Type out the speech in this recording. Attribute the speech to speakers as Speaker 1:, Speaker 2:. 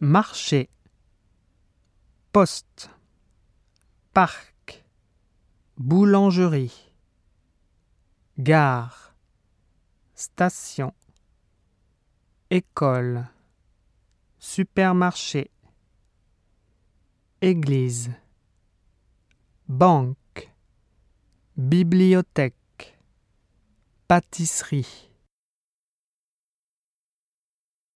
Speaker 1: marché, poste, parc, boulangerie, gare, station, école, supermarché, église, banque, bibliothèque, pâtisserie.